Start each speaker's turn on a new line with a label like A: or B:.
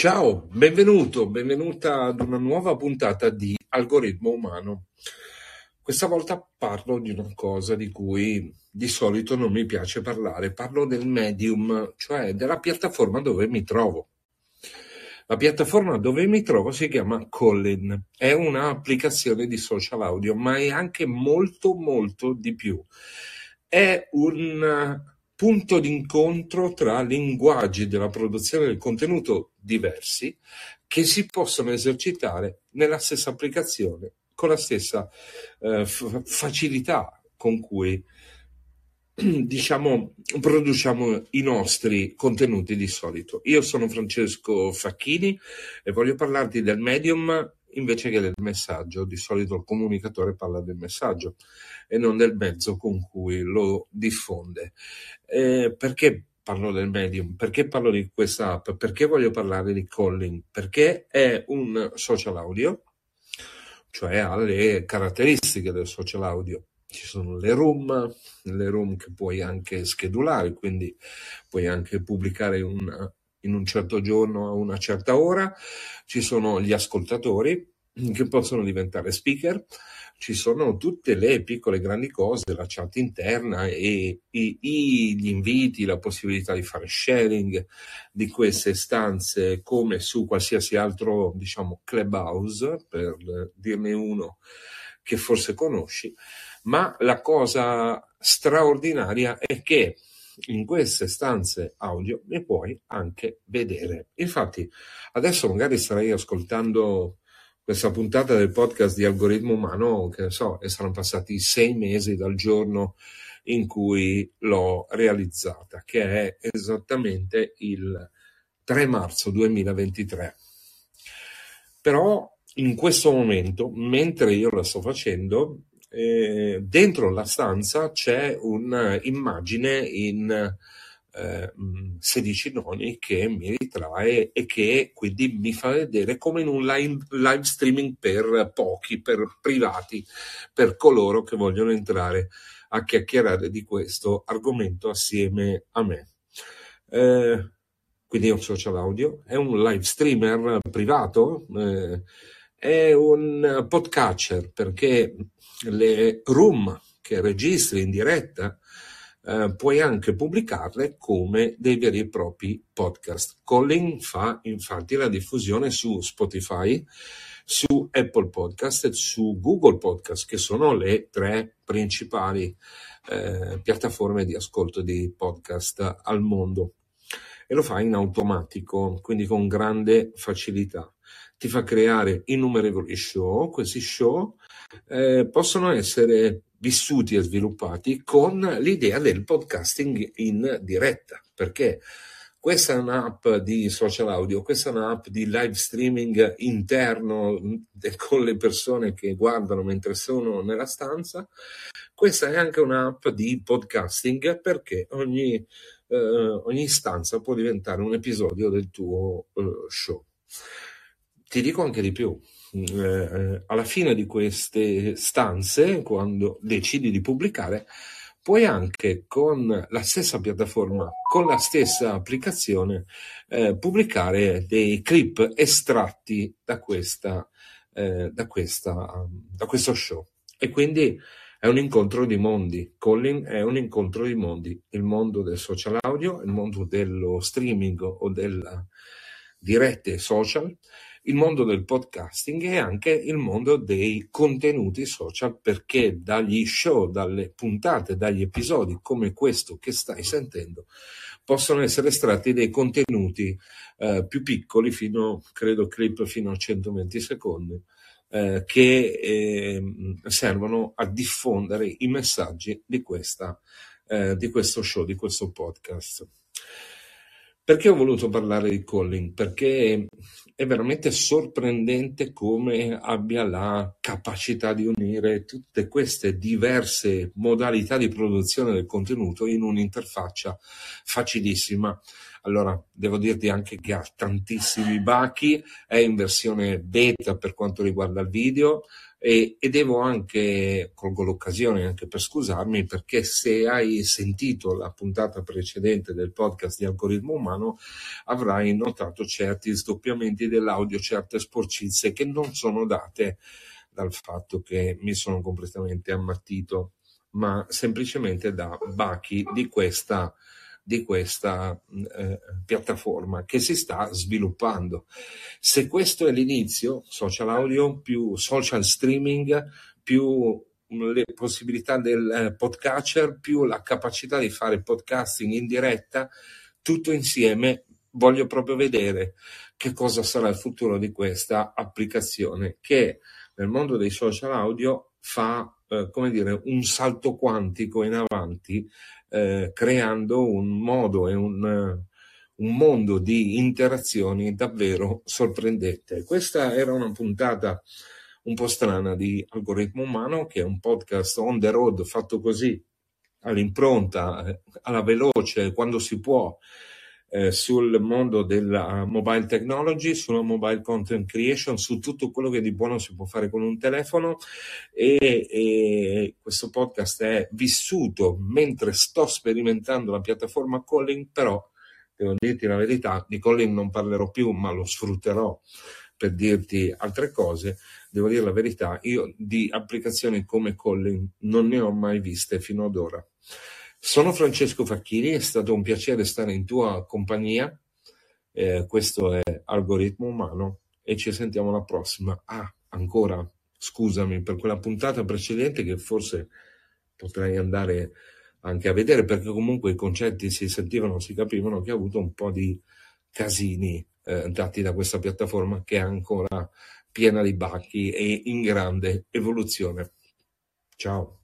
A: Ciao, benvenuto, benvenuta ad una nuova puntata di Algoritmo Umano. Questa volta parlo di una cosa di cui di solito non mi piace parlare, parlo del medium, cioè della piattaforma dove mi trovo. La piattaforma dove mi trovo si chiama Collin, è un'applicazione di social audio, ma è anche molto molto di più. È un punto d'incontro tra linguaggi della produzione del contenuto diversi che si possono esercitare nella stessa applicazione con la stessa eh, f- facilità con cui diciamo produciamo i nostri contenuti di solito. Io sono Francesco Facchini e voglio parlarti del medium invece che del messaggio. Di solito il comunicatore parla del messaggio e non del mezzo con cui lo diffonde. Eh, perché parlo del medium? Perché parlo di questa app? Perché voglio parlare di Calling? Perché è un social audio, cioè ha le caratteristiche del social audio. Ci sono le room, le room che puoi anche schedulare, quindi puoi anche pubblicare un, in un certo giorno a una certa ora, ci sono gli ascoltatori che possono diventare speaker, ci sono tutte le piccole e grandi cose, la chat interna e, e, gli inviti, la possibilità di fare sharing di queste stanze come su qualsiasi altro, diciamo, clubhouse, per dirne uno che forse conosci, ma la cosa straordinaria è che in queste stanze audio ne puoi anche vedere. Infatti, adesso magari starei ascoltando questa puntata del podcast di Algoritmo Umano, che ne so, e saranno passati sei mesi dal giorno in cui l'ho realizzata, che è esattamente il 3 marzo 2023. Però in questo momento, mentre io la sto facendo, eh, dentro la stanza c'è un'immagine in eh, 16 noni che mi ritrae e che quindi mi fa vedere come in un live, live streaming per pochi, per privati, per coloro che vogliono entrare a chiacchierare di questo argomento assieme a me. Eh, quindi è un social audio, è un live streamer privato, eh, è un podcatcher perché le room che registri in diretta eh, puoi anche pubblicarle come dei veri e propri podcast. Colin fa infatti la diffusione su Spotify, su Apple Podcast e su Google Podcast, che sono le tre principali eh, piattaforme di ascolto di podcast al mondo. E lo fa in automatico, quindi con grande facilità. Ti fa creare innumerevoli show, questi show eh, possono essere vissuti e sviluppati con l'idea del podcasting in diretta, perché questa è un'app di social audio, questa è un'app di live streaming interno eh, con le persone che guardano mentre sono nella stanza. Questa è anche un'app di podcasting perché ogni, eh, ogni stanza può diventare un episodio del tuo eh, show. Ti dico anche di più eh, alla fine di queste stanze, quando decidi di pubblicare, puoi anche con la stessa piattaforma, con la stessa applicazione, eh, pubblicare dei clip estratti da, questa, eh, da, questa, da questo show. E quindi è un incontro di mondi. Colin è un incontro di mondi. Il mondo del social audio, il mondo dello streaming o della dirette social il mondo del podcasting e anche il mondo dei contenuti social perché dagli show, dalle puntate, dagli episodi come questo che stai sentendo possono essere estratti dei contenuti eh, più piccoli fino, credo clip fino a 120 secondi eh, che eh, servono a diffondere i messaggi di, questa, eh, di questo show, di questo podcast. Perché ho voluto parlare di Colin? Perché è veramente sorprendente come abbia la capacità di unire tutte queste diverse modalità di produzione del contenuto in un'interfaccia facilissima. Allora, devo dirti anche che ha tantissimi bachi, è in versione beta per quanto riguarda il video, e, e, devo anche, colgo l'occasione anche per scusarmi perché se hai sentito la puntata precedente del podcast di Algoritmo Umano avrai notato certi sdoppiamenti dell'audio, certe sporcizie che non sono date dal fatto che mi sono completamente ammattito, ma semplicemente da bachi di questa di questa eh, piattaforma che si sta sviluppando. Se questo è l'inizio, social audio più social streaming più le possibilità del eh, podcatcher più la capacità di fare podcasting in diretta, tutto insieme voglio proprio vedere che cosa sarà il futuro di questa applicazione che nel mondo dei social audio fa eh, come dire un salto quantico in avanti eh, creando un modo e un, un mondo di interazioni davvero sorprendente. Questa era una puntata un po' strana di Algoritmo Umano, che è un podcast on the road fatto così, all'impronta, eh, alla veloce, quando si può, eh, sul mondo della mobile technology, sulla mobile content creation, su tutto quello che di buono si può fare con un telefono e, e questo podcast è vissuto mentre sto sperimentando la piattaforma Calling, però devo dirti la verità, di Calling non parlerò più, ma lo sfrutterò per dirti altre cose, devo dire la verità, io di applicazioni come Calling non ne ho mai viste fino ad ora. Sono Francesco Facchini, è stato un piacere stare in tua compagnia. Eh, questo è Algoritmo Umano e ci sentiamo alla prossima. Ah, ancora, scusami per quella puntata precedente che forse potrei andare anche a vedere perché comunque i concetti si sentivano, si capivano che ha avuto un po' di casini eh, dati da questa piattaforma che è ancora piena di bacchi e in grande evoluzione. Ciao.